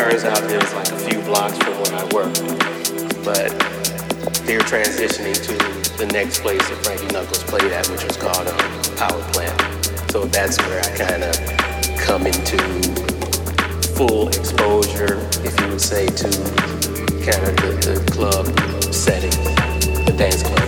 turns out there's like a few blocks from where I work. But they're transitioning to the next place that Frankie Knuckles played at, which was called a um, Power Plant. So that's where I kind of come into full exposure, if you would say, to kind of the, the club setting, the dance club